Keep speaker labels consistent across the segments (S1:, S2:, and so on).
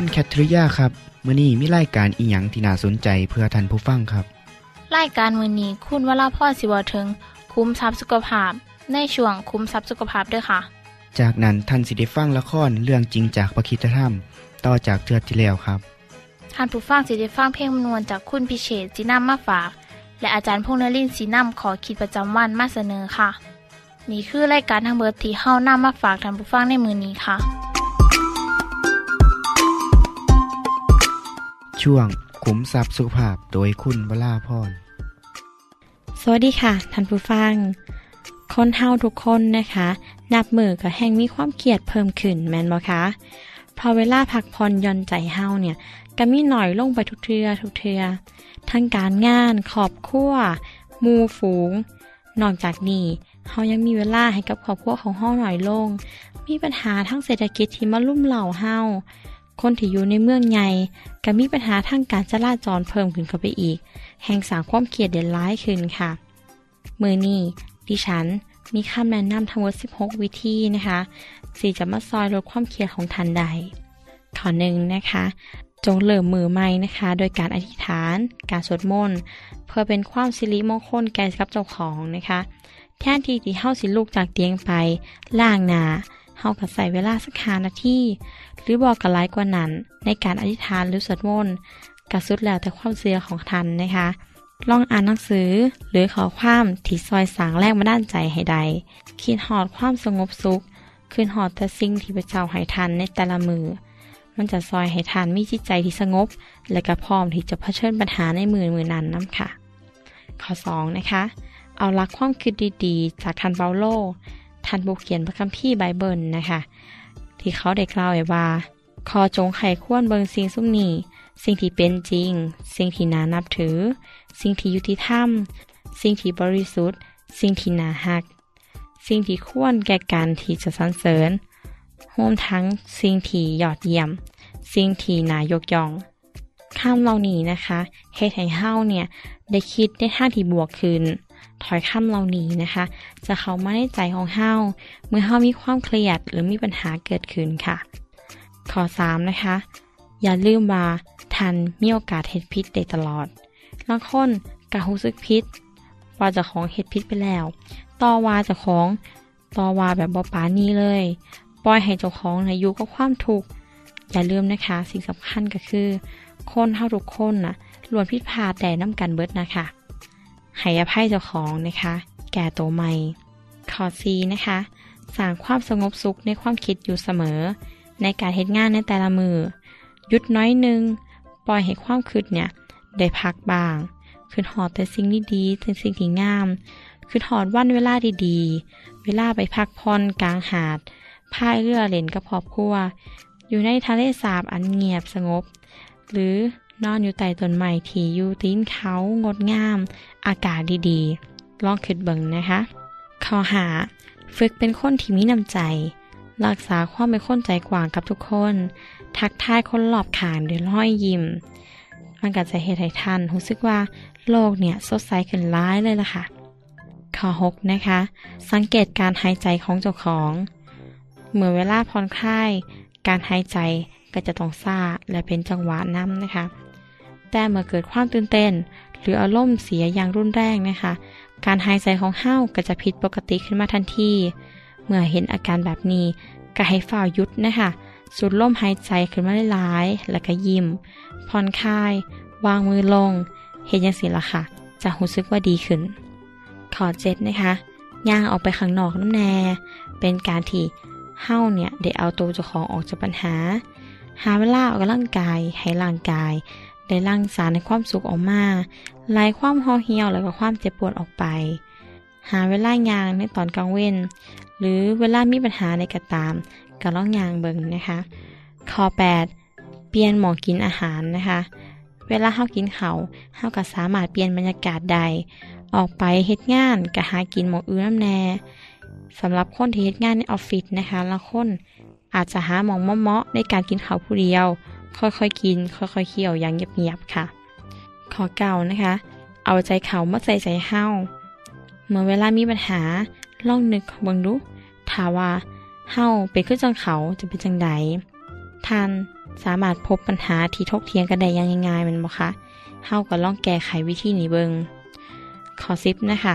S1: คุณแคทริยาครับมื้อนี้มีรายการอีหยังที่น่าสนใจเพื่อท่านผู้ฟังครับ
S2: รายการมือนี้คุณวราพ่อสิวถึงคุ้มทรัพย์สุขภาพ ในช่วงคุ้มทรัพย์สุขภาพด้วยค่ะ
S1: จากนั้นท่านสิได้ฟังละครเรื่องจริงจากประคีตธรรม ต่อจากเทือกที่แล้วครับ
S2: ท่านผู้ฟังสิได้ฟังเพลงมนวนจากคุณพิเชษจีนัมมาฝาก และอาจารย์พงษ์นรินทร์สีนัมขอขีดประจำวันมาเสนอค่ะ นี่คือรายการทางเบอร์ที่เฮานํมาฝากท่านผู้ฟังในมือนี้ค่ะ
S1: ช่วงขุมทรัพย์สุขภาพโดยคุณวราพร
S3: สวัสดีค่ะท่านผู้ฟัง คนเฮาทุกคนนะคะ นับมือกับแห่งมีความเครียดเพิ่มขึ้นแม่นบ่คะพอเวลาพักผ่อนย่อนใจเฮาเนี่ยก็มีหน่อยลงไปทุกเทือทุกเทือทั้งการงานขอบครัวมูฝูง นอกจากนี้เฮายังมีเวลาให้กับครอบครัวของเฮาหน่อยลง มีปัญหาทั้งเศรษฐกิจที่มาลุ่มเหล่าเฮา คนที่อยู่ในเมืองใหญ่ก็มีปัญหาทางการจราจรเพิ่มขึ้นเข้าไปอีก แห่งสร้างความเครียดเด่นร้ายขึ้นค่ะ มือนี้ดิฉันมีคำแนะนำทั้งหมด 16 วิธีนะคะสี่จะมาซอยลดความเครียดของท่านใดข้อหนึ่งนะคะ จงเริ่มมือใหม่นะคะ โดยการอธิษฐาน การสวดมนต์เพื่อเป็นความสิริมงคลแก่กับเจ้าของนะคะ แทนที่ที่เฮาสิลูกจากเตียงไปล่างหนา เฮาก็ใส่เวลาสักหานาทีหรือบอกกับไลายกว่านั้น ในการอธิษฐานหรือสวดมนต์กระสุดแล้วแต่ความเสื่อของท่านนะคะ ลองอ่านหนังสือหรือขอความที่ซอยสางแรกมาด้านใจให้ใด คิดหอดความสงบสุข คืนหอดแต่สิ่งที่พระเจ้าให้ทันในแต่ละมือ มันจะซอยให้ทานมีจิตใจที่สงบ และก็พร้อมที่จะเผชิญปัญหาในมือมือนั้นน้ำค่ะ ข้อ 2 นะคะ เอาลักความคิดดีๆ จากทันเปาโล ทันบุเขียนพระคัมภีร์ไบเบิลนะคะ ที่เขาได้กล่าวไว้ว่าคอจงไขควรเบิงสิ่งสุ่มนี้ สิ่งที่เป็นจริง สิ่งที่น่านับถือ สิ่งที่ยุติธรรม สิ่งที่บริสุทธิ์ สิ่งที่น่าฮัก สิ่งที่ควรแก่การที่จะสรรเสริญรวมทั้งสิ่งที่ยอดเยี่ยม สิ่งที่น่ายกย่องคำเหล่านี้นะคะเฮ็ดให้เฮาเนี่ยได้คิดในทางที่บวกขึ้น ถอยคำเหล่านี้นะคะ จะเข้ามาในใจของเฮาเมื่อเฮามีความเครียดหรือมีปัญหาเกิดขึ้นค่ะ ข้อ3นะคะ อย่าลืมว่าทันมีโอกาสเฮ็ดพิษได้ตลอดบางคนกะรู้สึกพิษว่าจะของเฮ็ดพิษไปแล้ว ต่อว่าจะของต่อว่าแบบบ่ปานี้เลย ปล่อยให้เจ้าของในอยู่กับความทุกข์อย่าลืมนะคะ สิ่งสำคัญก็คือ คนเฮาทุกคนน่ะล้วนผิดพาแต่น้ำกันเบิดนะคะ ให้อภัยเจ้าของนะคะ แก่ตัวใหม่ข้อซีนะคะสร้างความสงบสุขในความคิดอยู่เสมอ ในการเฮ็ดงานในแต่ละมือหยุดน้อยหนึงปล่อยให้ความคิดเนี่ยได้พักบ้าง คือหอดแต่สิ่งดีๆแต่สิ่งที่งาม คือหอดวันเวลาดีๆ เวลาไปพักผ่อนกลางหาดพายเรือเล่นกับครอบครัว อยู่ในทะเลสาบอันเงียบสงบ หรือ นอนอยู่ใต้ต้นไม้ที่อยู่ตีนเขางดงาม อากาศดีๆ ลองคิดเบิ่งนะคะข้อหาฝึกเป็นคนที่มีน้ำใจ รักษาความเป็นคนใจกว้างกับทุกคน ทักทายคนรอบข้างด้วยรอยยิ้ม มันก็จะเฮ็ดให้ท่านรู้สึกว่าโลกเนี่ยสดใสขึ้นร้ายเลยล่ะค่ะ ข้อ 6 นะคะ สังเกตการหายใจของเจ้าของ เมื่อเวลาผ่อนคลาย การหายใจก็จะต้องซาและเป็นจังหวะน้ำนะคะ แต่เมื่อเกิดความตื่นเต้น หรืออารมณ์เสียอย่างรุนแรงนะคะ การหายใจของเฮ้าก็จะผิดปกติขึ้นมาทันที เมื่อเห็นอาการแบบนี้ก็ให้ฝ่ายุดนะคะสูดลมหายใจขึ้นมาหลายๆแล้วก็ยิ้ม ผ่อนคลาย วางมือลง เห็นยังสิละค่ะ จะรู้สึกว่าดีขึ้นขอเจ็ดนะคะย่างออกไปข้างนอกน้ำแน่ เป็นการที่เฮ้าเนี่ยได้เอาตัวเจ้าของออกจากปัญหา หาเวลาออกกำลังกายให้ร่างกาย ได้ร่างสารในความสุขออกมาไล่ความห่อเหี่ยวแล้วก็ความเจ็บปวดออกไป หาเวลายางในตอนกลางเว้น หรือเวลามีปัญหาในกระตามก็ล่องยางเบิงนะคะ ข้อ 8 เปลี่ยนหมองกินอาหารนะคะ เวลาเฮากินเขาวเฮาก็สามารถเปลี่ยนบรรยากาศใด ออกไปเฮ็ดงานก็หากินหมองอื่นน้ำแน่สำหรับคนที่เฮ็ดงานในออฟฟิศนะคะละคนอาจจะหาหมองเมาะๆในการกินข้าวผู้เดียว ค่อยๆกิน ค่อยๆเคี่ยวอย่างเงียบๆค่ะ ขอเก่านะคะ เอาใจเขามาใส่ใจเฮาเมื่อเวลามีปัญหาลองนึกเบิ่งดูถ้าว่าเฮาเป็นคือจังเขาจะเป็นจังใดท่านสามารถพบปัญหาที่ทกเถียงกันได้ย่างง่ายๆมันบ่คะเฮาก็ลองแก้ไขวิธีนี้เบิงขอซิปนะคะ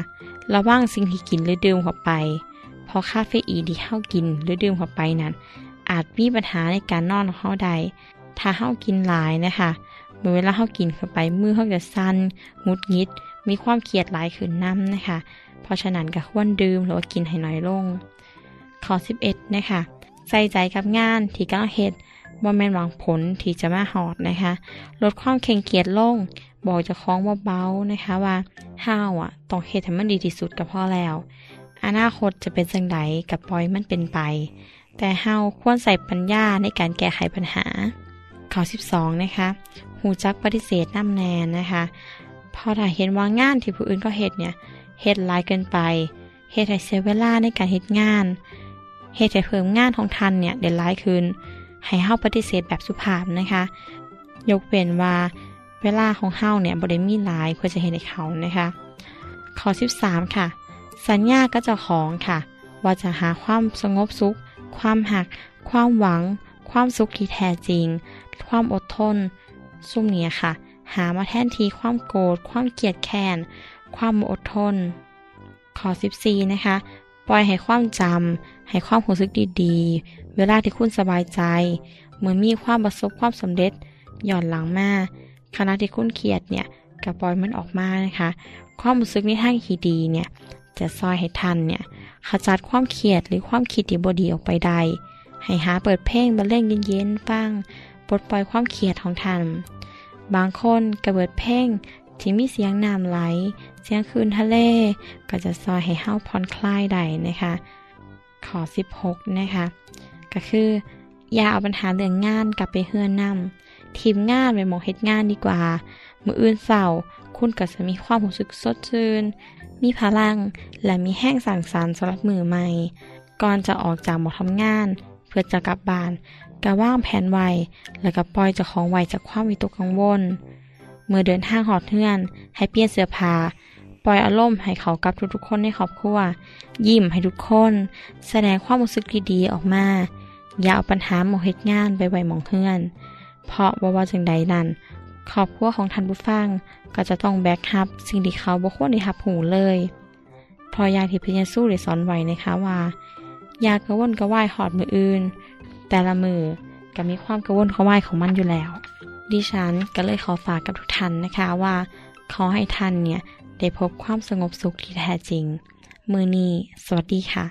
S3: ระวังสิ่งที่กินหรือดื่มเข้าไปพราะคาเฟอีนที่เฮากินหรือดื่มเข้าไปนั้น อาจมีปัญหาในการนอนของเฮาได้ ถ้าเฮากินหลายนะคะเมื่อเวลาเฮากินเข้าไปมือเฮาจะสั่นงุดงิด มีความเครียดหลายขึ้นน้ำนะคะ เพราะฉะนั้นก็ควรดื่มหรือว่ากินให้น้อยลง ข้อ 11 นะคะ ใส่ใจกับงานที่กำลังเฮ็ดบ่แม่นหวังผลที่จะมาหอดนะคะ ลดความเข่งเกียจลง บอกจะคล้องเบาๆนะคะว่าห้าวอะต้องเฮ็ดให้มันดีที่สุดก็พอแล้ว อนาคตจะเป็นจังไดกับปล่อยมันเป็นไป แต่เฮาควรใส่ปัญญาในการแก้ไขปัญหา ข้อ12 นะคะ หูจักปฏิเสธน้ำแนนนะคะ พอถ้าเห็นว่างานที่ผู้อื่นก็เฮ็ดเนี่ยเฮ็ดหลายเกินไปเฮ็ดให้เสียเวลาในการเฮ็ดงานเฮ็ดให้เพิ่มงานของท่านเนี่ยได้หลายขึ้น ให้เฮาปฏิเสธแบบสุภาพนะคะ ยกเว้นว่าเวลาของเฮาเนี่ยบ่ได้มีหลายเพื่อจะเฮ็ดให้เขานะคะข้อ13 ค่ะ สัญญากับเจ้าของค่ะ ว่าจะหาความสงบสุข ความหัก ความหวัง ความสุขที่แท้จริง ความอดทน ซุ่มเนี้ยค่ะ หามาแทนทีความโกรธ ความเกลียดแค้น ความอดทน ข้อ14 นะคะ ปล่อยให้ความจำ ให้ความรู้สึกดีๆ เวลาที่คุณสบายใจเมื่อมีความประสบความสำเร็จย่อนหลังมาขณะที่คุณเครียดเนี่ยก็ปล่อยมันออกมานะคะ ความรู้สึกในทางที่ดีเนี่ย จะซอยให้ทันเนี่ยขจัดความเครียดหรือความคิดที่บดีออกไปได้ ให้หาเปิดเพลงบรรเลงเย็นๆฟัง ลดปล่อยความเครียดของท่าน บางคนก็เปิดเพลงที่มีเสียงน้ำไหล เสียงคืนทะเล ก็จะซอยให้เฮาผ่อนคลายได้นะคะข้อ16 นะคะ ก็คืออย่าเอาปัญหาเรื่องงานกลับไปเฮือนนำทีมงานไปหมองเฮ็ดงานดีกว่า มืออื่นเศร้าคุณก็จะมีความรู้สึกสดชื่น มีพลัง และมีแห้งสั่งสรรสำหรับมือใหม่ ก่อนจะออกจากหมอทำงาน พื่อจะกลับบ้านก็ว่างแผนไวแล้วก็ปล่อยจะของไวจากความวิตกกังวล เมื่อเดินทางหอดเฮือน ให้เปลี่ยนเสื้อผ้าปล่อยอารมณ์ให้เขากับทุกๆคนในครอบครัว ยิ้มให้ทุกคน แสดงความรู้สึกดีๆออกมา อย่าเอาปัญหาหมองเฮ็ดงานไปไว้หมองเฮือน เพราะว่าว่าจังใดนั้นครอบครัวของท่านผู้ฟังก็จะต้องแบกรับสิ่งที่เขาบ่ควรได้รับหูเลยเพออย่างที่พระเยซูได้สอนไว้นะคะว่า ย่ากระวนกระวายหอดมืออื่น แต่ละมือก็มีความกระวนกระวายของมันอยู่แล้ว ดิฉันก็เลยขอฝากกับทุกท่านนะคะว่า ขอให้ท่านเนี่ยได้พบความสงบสุขที่แท้จริง มือนี้สวัสดีค่ะ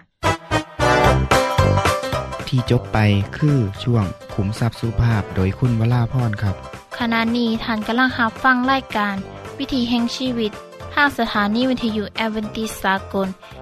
S1: ที่จบไปคือช่วงขุมทรัพย์สุภาพโดยคุณวราพรครับ
S2: ขณะนี้ท่านกำลังรับฟังรายการ วิถีแห่งชีวิตทางสถานีวิทยุแอเวนติสากล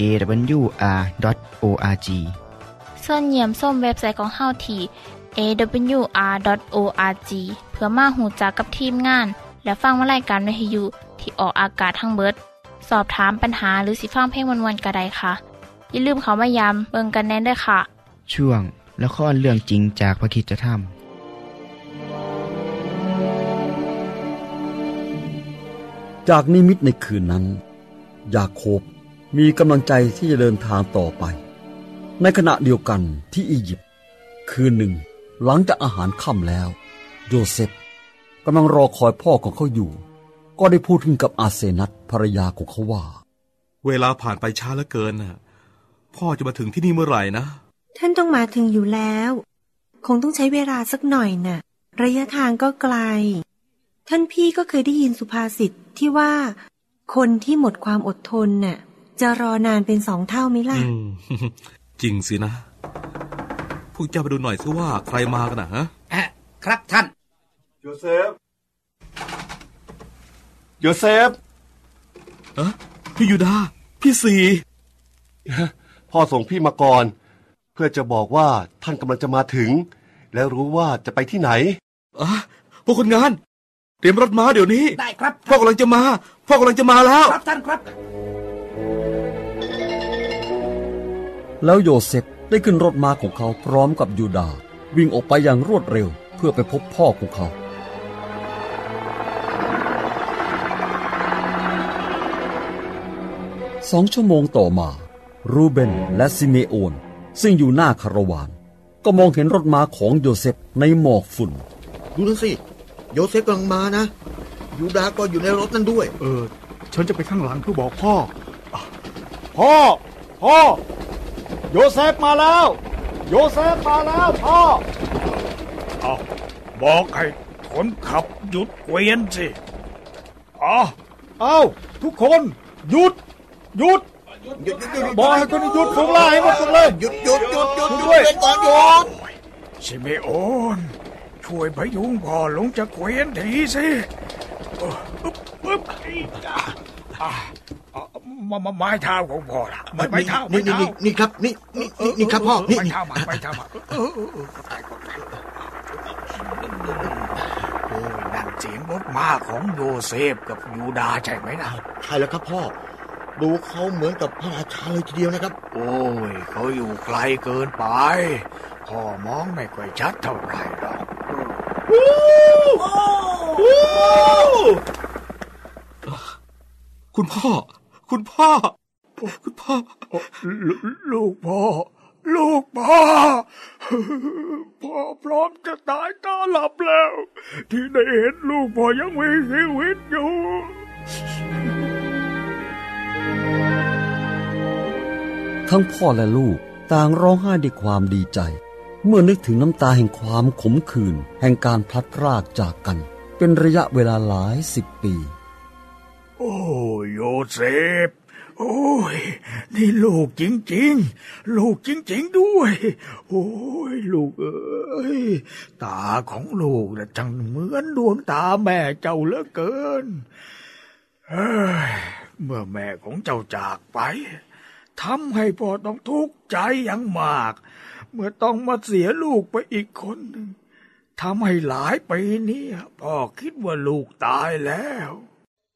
S1: awr.org
S2: ส่วนเยี่ยมส้มเว็บไซต์ของเฮาที่ awr.org เพื่อมาหูจักกับทีมงาน และฟังวารายการวิทยุที่ออกอากาศทั้งเบิด สอบถามปัญหาหรือสิฟังเพลงวันๆกระไดค่ะ อย่าลืมเขามายามเบิงกันแน่นด้วยค่ะ
S1: ช่วงละครเรื่องจริงจากพระคริสตธรรม
S4: จากนิมิตในคืนนั้น ยาโคบ มีกำลังใจที่จะเดินทางต่อไป ในขณะเดียวกันที่อียิปต์คืนหนึ่ง หลังจากอาหารค่ำแล้ว โยเซฟกำลังรอคอยพ่อของเขาอยู่ ก็ได้พูดถึงกับอาเซนัตภรรยาของเขาว่า
S5: เวลาผ่านไปช้าเหลือเกินน่ะ พ่อจะมาถึงที่นี่เมื่อไหร่นะ
S6: ท่านต้องมาถึงอยู่แล้ว คงต้องใช้เวลาสักหน่อยน่ะ ระยะทางก็ไกล ท่านพี่ก็เคยได้ยินสุภาษิตที่ว่า คนที่หมดความอดทนน่ะ จะรอนานเป็นสองเท่าไหมล่ะ
S5: อืมจริงสินะ พวกเจ้าไปดูหน่อยสิว่าใครมากันนะฮะ
S7: อะครับท่าน
S8: โยเซฟ โยเซฟ
S5: เอะพี่ยูดา พี่สิ
S8: พ่อส่งพี่มาก่อน เพื่อจะบอกว่าท่านกำลังจะมาถึง แล้วรู้ว่าจะไปที่ไหน
S5: อะพวกคนงาน เตรียมรถม้าเดี๋ยวนี้
S7: ได้ครับ
S5: พ่อกำลังจะมา พ่อกำลังจะมาแล้ว
S7: ครับท่านครับ
S4: แล้วโยเซฟได้ขึ้นรถม้าของเขาพร้อมกับยูดาห์วิ่งออกไปอย่างรวดเร็วเพื่อไปพบพ่อของเขา สองชั่วโมงต่อมา รูเบนและซิเมโอน ซึ่งอยู่หน้าคาราวาน ก็มองเห็นรถม้าของโยเซฟในหมอกฝุ่น
S9: ดูนั่นสิ โยเซฟกำลังมานะ ยูดาก็อยู่ในรถนั่นด้วย
S10: เออ ฉันจะไปข้างหลังเพื่อบอกพ่ออะพ่อ พ่อ โยเซฟมาแล้ว โยเซฟมาแล้วพ่อเอาบอกให้คนขับหยุดเกวียนสิอ๋อเอาทุกคนหยุดหยุด
S9: หยุดหยุดหยุด
S10: บอกให้คนหยุดฝูงล่าให้หมดทุกเลย
S9: หยุดหยุดหยุดหยุดหยุด
S10: ด้วย
S9: เล่นก่อนหยุด
S10: ชิเมโอนช่วยพยุงพ่อลงจากเกวียนทีสิเอออึ๊บอึ๊บ อีกอะอะอะมามาไม้เท้าของพ่อละไม้ไม้เท้าไม้
S9: นี่นี่
S10: เท้า
S9: นี่นี่ครับนี่นี่นี่นี่ครับพ่อนี่
S10: ไม้
S9: นี่
S10: เท้ามาไม้เท้ามาเออเออเออเข้าใจเข้าใจโอ้ยนั่นเสียงรถม้าของโยเซฟกับยูดาใช่ไหมนะ
S9: ใช่แล้วครับพ่อ ดูเขาเหมือนกับพระราชาเลยทีเดียวนะครับ
S10: โอ้ยเขาอยู่ไกลเกินไป พ่อมองไม่ค่อยชัดเท่าไหร่หรอก
S5: คุณพ่อ คุณพ่อ คุณพ่อ
S10: ลลูกพ่อ ลูกพ่อ พ่อพร้อมจะตายตาหลับแล้ว ที่ได้เห็นลูกพ่อยังมีชีวิตอยู่
S4: ทั้งพ่อและลูกต่างร้องไห้ด้วยความดีใจ เมื่อนึกถึงน้ำตาแห่งความขมขื่นแห่งการพลัดพรากจากกัน เป็นระยะเวลาหลายสิบปี
S10: โอ้โยเซฟโอ้ย นี่ลูกจริงๆ ลูกจริง ๆ ด้วย โอ้ย ลูกเอ้ย ตาของลูกนะจังเหมือนดวงตาแม่เจ้าเหลือเกินเฮ้ยเมื่อแม่ของเจ้าจากไปทำให้พ่อต้องทุกข์ใจอย่างมาก เมื่อต้องมาเสียลูกไปอีกคนหนึ่งทำให้หลายปีนี้พ่อคิดว่าลูกตายแล้ว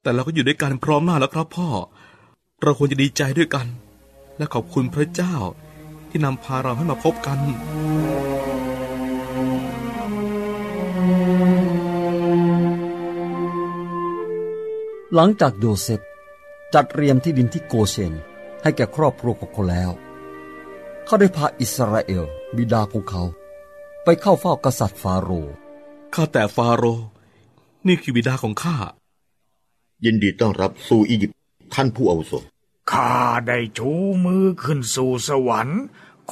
S5: แต่เราก็อยู่ด้วยกันพร้อมหน้าแล้วครับพ่อ เราควรจะดีใจด้วยกัน และขอบคุณพระเจ้าที่นำพาเราให้มาพบกัน
S4: หลังจากโยเซฟจัดเตรียมที่ดินที่โกเชนให้แก่ครอบครัวของเขาแล้ว เขาได้พาอิสราเอลบิดาของเขา ไปเข้าเฝ้ากษัตริย์ฟาโรห์
S5: ข้าแต่ฟาโรห์นี่คือบิดาของข้า
S9: ยินดีต้อนรับสู่อียิปต์ท่านผู้อาวุโส
S10: ข้าได้ชูมือขึ้นสู่สวรรค์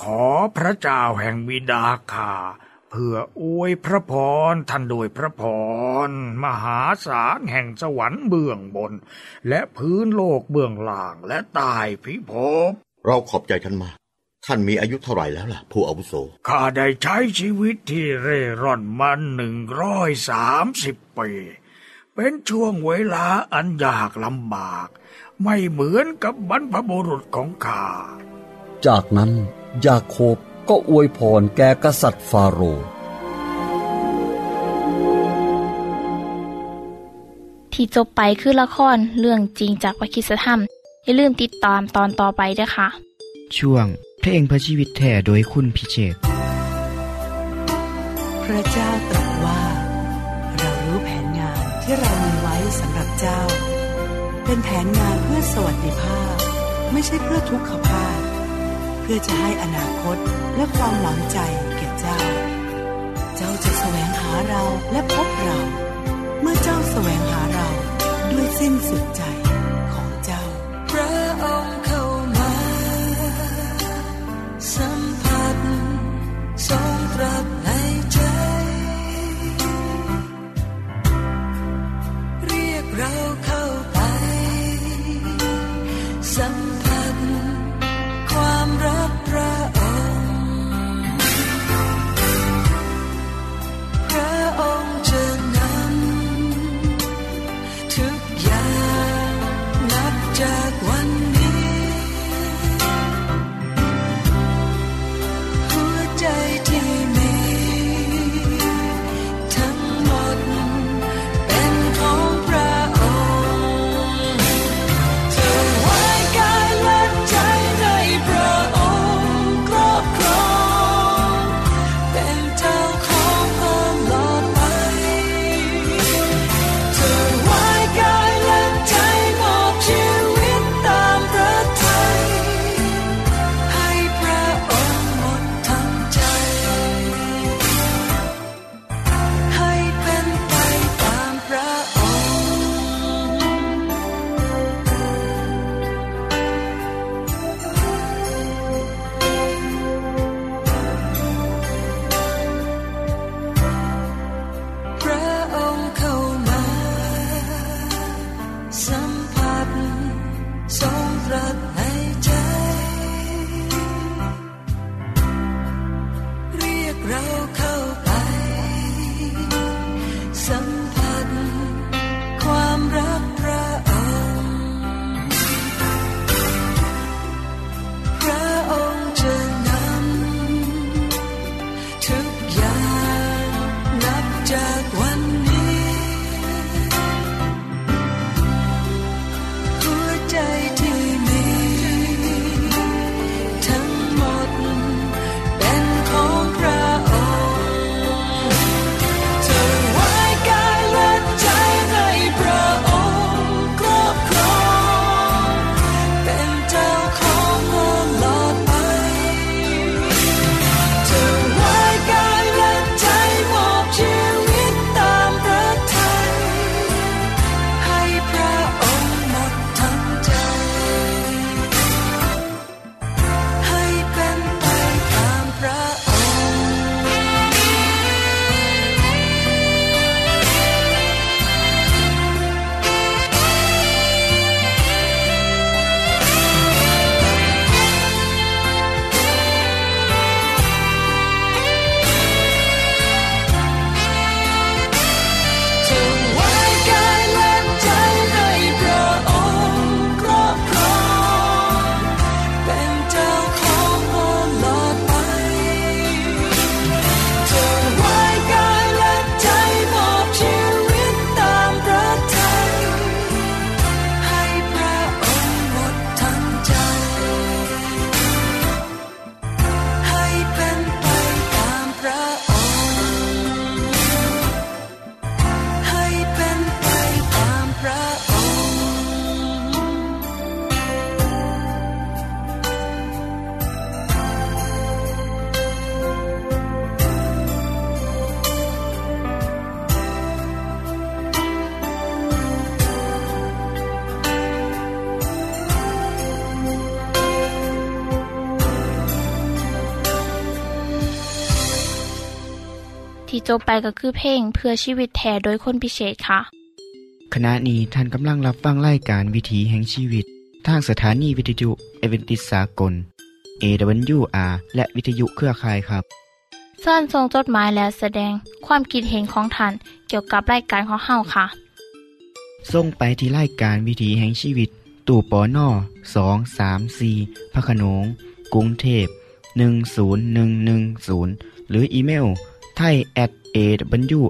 S10: ขอพระเจ้าแห่งบิดาข้าเพื่ออวยพระพรท่านโดยพระพรมหาศาลแห่งสวรรค์เบื้องบน และพื้นโลกเบื้องล่างและใต้พิภพ
S9: เราขอบใจท่านมากท่านมีอายุเท่าไหร่แล้วล่ะ ผู้อาวุโส
S10: ข้าได้ใช้ชีวิตที่เร่ร่อนมาหนึ่งร้อยสามสิบปี เป็นช่วงเวลาอันยากลำบาก ไม่เหมือนกับบรรพบุรุษของข้า
S4: จากนั้นยาโคบก็อวยพรแก่กษัตริย์ฟาโรห์
S2: ที่จบไปคือละครเรื่องจริงจากพระคริสตธรรม อย่าลืมติดตามตอนต่อไปด้วยค่ะ
S1: ช่วงเพลงพระชีวิตแท่โดยคุณพิเชษ
S11: พ
S7: พระเจ้าตรัส ที่เรามีไว้สำหรับเจ้า เป็นแผนงานเพื่อสวัสดิภาพ ไม่ใช่เพื่อทุกขภาพ เพื่อจะให้อนาคตและความหวังใจแก่เจ้า เจ้าจะแสวงหาเราและพบเรา เมื่อเจ้าแสวงหาเราด้วยสิ้นสุดใจ จ
S11: บไปก็คือเพลงเพื่อชีวิต
S2: แทนโดยคนพิเศษค่ะ
S1: ขณะนี้ท่านกำลังรับฟังรายการวิถีแห่งชีวิต ทางสถานีวิทยุเอเวนติสากล AWR และวิทยุเครือข่ายครับ
S2: เส้นทรงจดหมายและแสดงความคิดเห็นของท่านเกี่ยวกับรายการของเฮาค่ะ
S1: ส่งไปที่รายการวิถีแห่งชีวิต ตู่ปอน่อสองสามสี่พระโขนงกรุงเทพ10110 หรืออีเมล ไทย at awr.org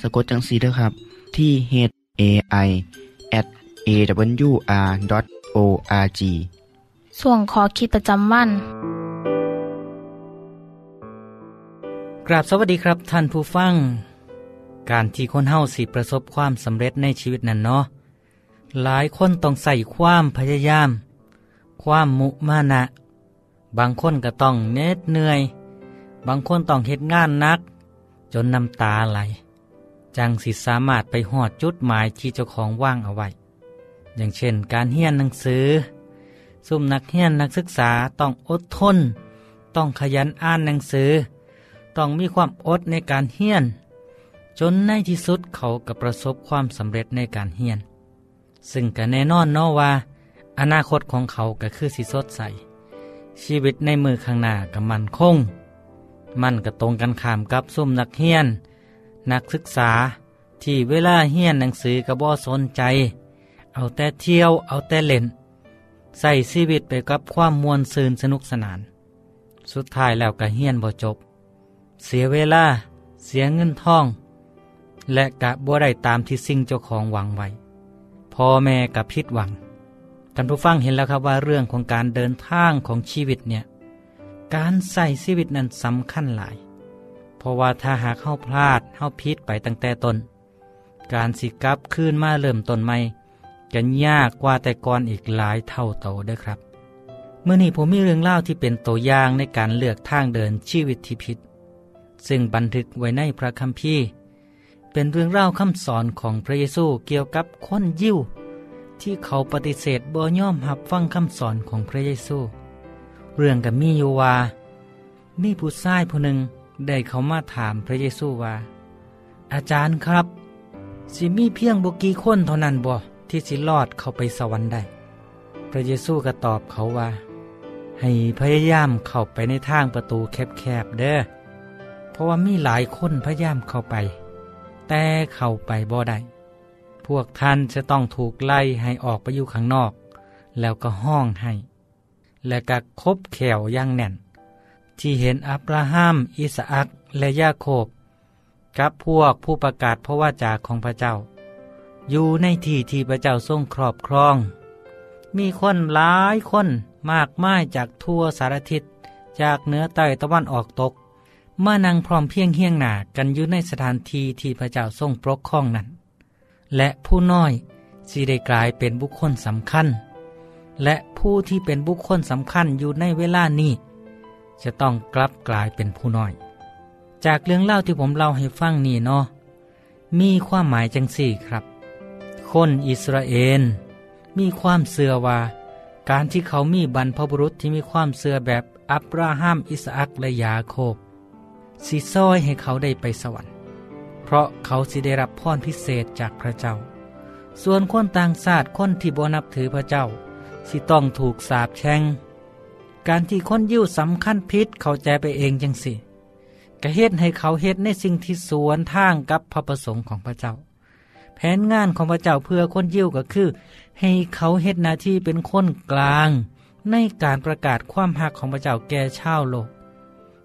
S1: สะกดจังสีด้วยครับ ที่ h a i at awr.org
S2: ส่วนขอคิดประจำวัน
S12: กราบสวัสดีครับท่านผู้ฟัง การที่คนเฮาสิประสบความสำเร็จในชีวิตนั้นเนาะหลายคนต้องใส่ความพยายาม ความมุมานะ บางคนก็ต้องเหน็ดเหนื่อย บางคนต้องเฮ็ดงานนัก จนน้ำตาไหล จังสิสามารถไปหอดจุดหมายที่เจ้าของว่างเอาไว้ อย่างเช่น การเฮียนหนังสือ ซุ่มนักเฮียนนักศึกษาต้องอดทน ต้องขยันอ่านหนังสือ ต้องมีความอดในการเฮียน จนในที่สุดเขาก็ประสบความสำเร็จในการเฮียน ซึ่งก็แน่นอนเนาะว่า อนาคตของเขาก็คือสิสดใสชีวิตในมือข้างหน้าก็มันคง มันก็ตรงกันข้ามกับซุ่มนักเฮียน นักศึกษาที่เวลาเฮียนหนังสือก็บ่สนใจ เอาแต่เที่ยวเอาแต่เล่น ใส่ชีวิตไปกับความมวลซืนสนุกสนาน สุดท้ายแล้วก็เฮียนบ่จบ เสียเวลา เสียเงินทอง และกะบ่ได้ตามที่สิ่งเจ้าของหวังไว้พ่อแม่กับพิดหวังท่านผู้ฟังเห็นแล้วครับว่าเรื่องของการเดินทางของชีวิตเนี่ย การใส่ชีวิตนั้นสำคัญหลาย เพราะว่าถ้าหากเข้าพลาดเข้าพิษไปตั้งแต่ตนการสิกับคืนมาเริ่มต้นใหม่จะยากกว่าแต่ก่อนอีกหลายเท่าโตเด้อครับ เมื่อนี้ผมมีเรื่องเล่าที่เป็นตัวอย่างในการเลือกทางเดินชีวิตที่ผิด ซึ่งบันทึกไว้ในพระคัมภีร์เป็นเรื่องเล่าคำสอนของพระเยซูเกี่ยวกับคนยิวที่เขาปฏิเสธบ่ยอมรับฟังคำสอนของพระเยซู เรื่องกับมีอยู่ว่ามีผู้ชายผู้หนึ่งได้เขามาถามพระเยซูว่า อาจารย์ครับ สิมีเพียงบุกีคนเท่านั้นบ่ที่สิรอดเข้าไปสวรรค์ได้ พระเยซูก็ตอบเขาว่า ให้พยายามเข้าไปในทางประตูแคบๆเด้อ เพราะว่ามีหลายคนพยายามเข้าไป แต่เข้าไปบ่ได้ พวกท่านจะต้องถูกไล่ให้ออกไปอยู่ข้างนอก แล้วก็ห้องให้ และก็คบแขวอย่างแน่น ที่เห็นอับราฮัมอิสอักและยาโคบ กับพวกผู้ประกาศพระวาจาของพระเจ้า อยู่ในที่ที่พระเจ้าทรงครอบครอง มีคนหลายคนมากมายจากทั่วสารทิศจากเหนือใต้ตะวันออกตกมานั่งพร้อมเพียงเฮียงหนากันอยู่ในสถานที่ที่พระเจ้าทรงปกครองนั้น และผู้น้อยสิได้กลายเป็นบุคคลสำคัญ และผู้ที่เป็นบุคคลสำคัญอยู่ในเวลานี้ จะต้องกลับกลายเป็นผู้น้อย จากเรื่องเล่าที่ผมเล่าให้ฟังนี่เนาะมีความหมายจังสี่ครับ คนอิสราเอล มีความเสื่อว่า การที่เขามีบรรพบุรุษที่มีความเสื่อแบบอับราฮัมอิสอักและยาโคบสิซ้อยให้เขาได้ไปสวรรค์ เพราะเขาสิได้รับพรพิเศษจากพระเจ้า ส่วนคนต่างชาติคนที่บ่นับถือพระเจ้า สิต้องถูกสาปแช่ง การที่คนยิวสำคัญพิษเข้าใจไปเองจังสิกระเฮ็ดให้เขาเฮ็ดในสิ่งที่สวนทางกับพระประสงค์ของพระเจ้า แผนงานของพระเจ้าเพื่อคนยิวก็คือ ให้เขาเฮ็ดหน้าที่เป็นคนกลาง ในการประกาศความหักของพระเจ้าแก่ชาวโลก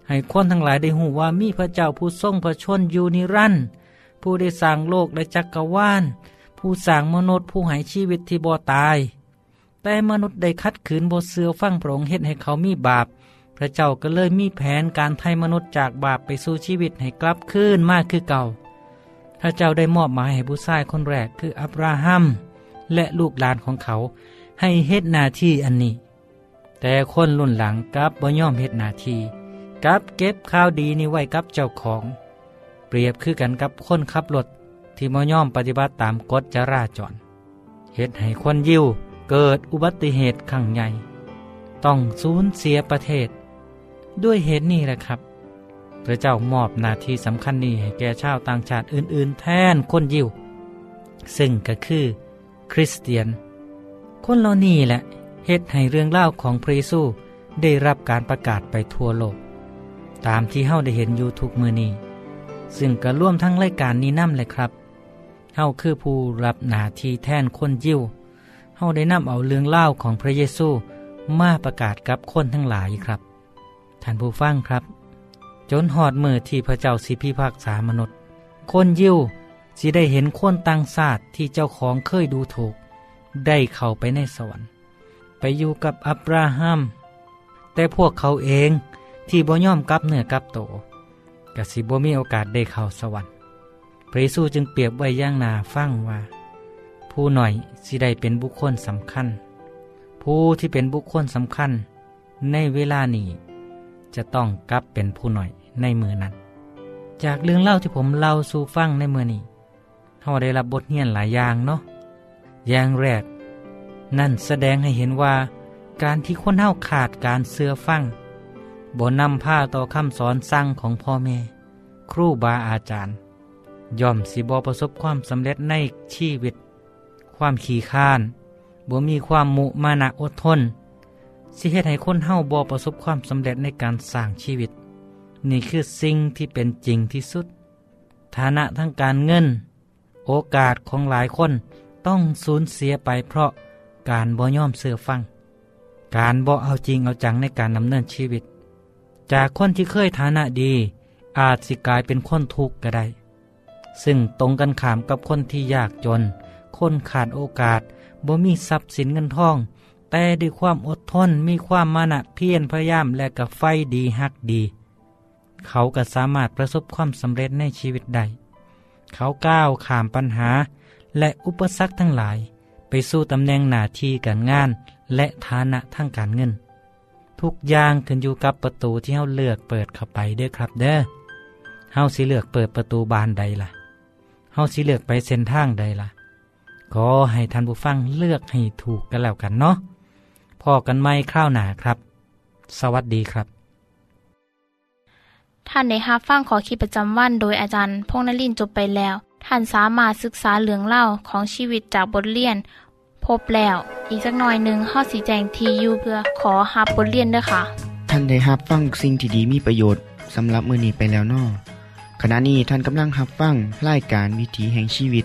S12: ให้คนทั้งหลายได้หูว่ามีพระเจ้าผู้ทรงพระชนอยู่นิรันดร์ผู้ได้สร้างโลกและจักรวาลผู้สร้างมนุษย์ผู้ให้ชีวิตที่บ่ตาย แต่มนุษย์ได้คัดขืนบทเสือฟังพระองค์เฮ็ดให้เขามีบาป พระเจ้าก็เลยมีแผนการไถ่มนุษย์จากบาปไปสู่ชีวิตให้กลับคืนมากคือเก่า พระเจ้าได้มอบหมายให้ผู้ชายคนแรกคืออับราฮัม และลูกหลานของเขาให้เฮ็ดหน้าที่อันนี้ แต่คนรุ่นหลังกลับบ่ยอมเฮ็ดหน้าที่กลับเก็บข้าวดีนี้ไว้กับเจ้าของ เปรียบคือกันกับคนขับรถที่บ่ยอมปฏิบัติตามกฎจราจรเฮ็ดให้คนยิว เกิดอุบัติเหตุครั้งใหญ่ ต้องสูญเสียประเทศ ด้วยเหตุนี้แหละครับ พระเจ้ามอบหน้าที่สำคัญนี้ให้แก่ชาวต่างชาติอื่น ๆ แทนคนยิว ซึ่งก็คือ คริสเตียน คนเหล่านี้แหละเหตุให้เรื่องเล่าของพระเยซูได้รับการประกาศไปทั่วโลก ตามที่เฮาได้เห็นอยู่ทุกมือนี้ ซึ่งก็ร่วมทั้งรายการนี้นำเลยครับเฮาคือผู้รับหน้าที่แทนคนยิว เฮาได้นำเอาเรื่องเล่าของพระเยซูมาประกาศกับคนทั้งหลายครับ ท่านผู้ฟังครับ จนหอดมือที่พระเจ้าสิพิพากษามนุษย์ คนยิวสิได้เห็นคนต่างชาติที่เจ้าของเคยดูถูก ได้เข้าไปในสวรรค์ ไปอยู่กับอับราฮัม แต่พวกเขาเองที่บ่ยอมกลับเหนือกลับโตกสิบ่มีโอกาสได้เข้าสวรรค์ พระเยซูจึงเปรียบไว้ย่างนาฟังว่า ผู้หน่อยสิได้เป็นบุคคลสำคัญ ผู้ที่เป็นบุคคลสำคัญ ในเวลานี้จะต้องกลับเป็นผู้หน่อยในมือนั้น จากเรื่องเล่าที่ผมเล่าสู่ฟังในมือนี้เราได้รับบทเรียนหลายอย่างเนาะอย่างแรก นั่นแสดงให้เห็นว่า การที่คนเฮาขาดการเสื้อฟังบนนำผ้าต่อคำสอนสั่งของพ่อแม่ ครูบาอาจารย์ ย่อมสิบอประสบความสำเร็จในชีวิต ความขี่ข้านบ่มีความมุมานะอดทน สิเหตุให้คนเฮาบ่ประสบความสำเร็จในการสร้างชีวิต นี่คือสิ่งที่เป็นจริงที่สุด ฐานะทางการเงิน โอกาสของหลายคนต้องสูญเสียไปเพราะการบ่ย่อมเสื่อฟัง การบ่เอาจริงเอาจังในการดำเนินชีวิต จากคนที่เคยฐานะดี อาจสิกลายเป็นคนทุกข์ก็ได้ ซึ่งตรงกันข้ามกับคนที่ยากจน คนขาดโอกาสบ่มีทรัพย์สินเงินทอง แต่ด้วยความอดทนมีความมานะเพียรพยายามและกับไฟดีฮักดี เขาก็สามารถประสบความสำเร็จในชีวิตได้เขาก้าวข้ามปัญหา และอุปสรรคทั้งหลาย ไปสู่ตำแหน่งหน้าที่การงาน และฐานะทางการเงิน ทุกอย่างขึ้นอยู่กับประตูที่เฮาเลือกเปิดเข้าไปเด้อครับเด้อเฮาสิเลือกเปิดประตูบานใดล่ะเฮาสิเลือกไปเส้นทางใดล่ะ ขอให้ท่านผู้ฟังเลือกให้ถูกกันแล้วกันเนาะพอกันไม่คราวหนาครับ สวัสดีครับ
S2: ท่านได้รับฟังขอคิดประจำวันโดยอาจารย์พงษ์นลินทร์จบไปแล้ว ท่านสามารถศึกษาเรื่องเล่าของชีวิตจากบทเรียน พบแล้ว อีกสักหน่อยหนึ่งข้อสีแจงทียูเพื่อขอฮับบทเรียนด้วยค่ะ
S1: ท่านได้รับฟังสิ่งที่ดีมีประโยชน์สำหรับมือนี้ไปแล้วนอขณะนี้ท่านกำลังรับฟังรายการวิถีแห่งชีวิต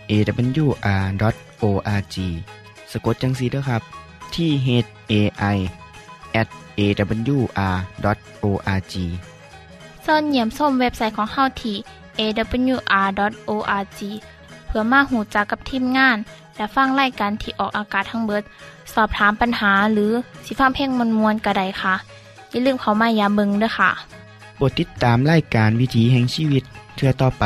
S1: awr.org สะกดจังสีเด้อครับที่ h a i at awr.org
S2: ส่วนเหยี่ยมส้มเว็บไซต์ของเฮาที่ awr.org เพื่อมาหูจักกับทีมงาน และฟังไล่กันที่ออกอากาศทั้งเบิด สอบถามปัญหาหรือสิฟ้าเพลงมวลมวลกระไดค่ะ อย่าลืมเขามายามเบิงด้วยค่ะ
S1: โปรดติดตามรายการวิถีแห่งชีวิตเทือต่อไป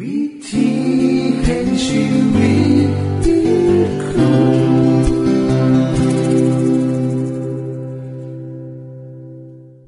S11: วิธีแห่งชีวิต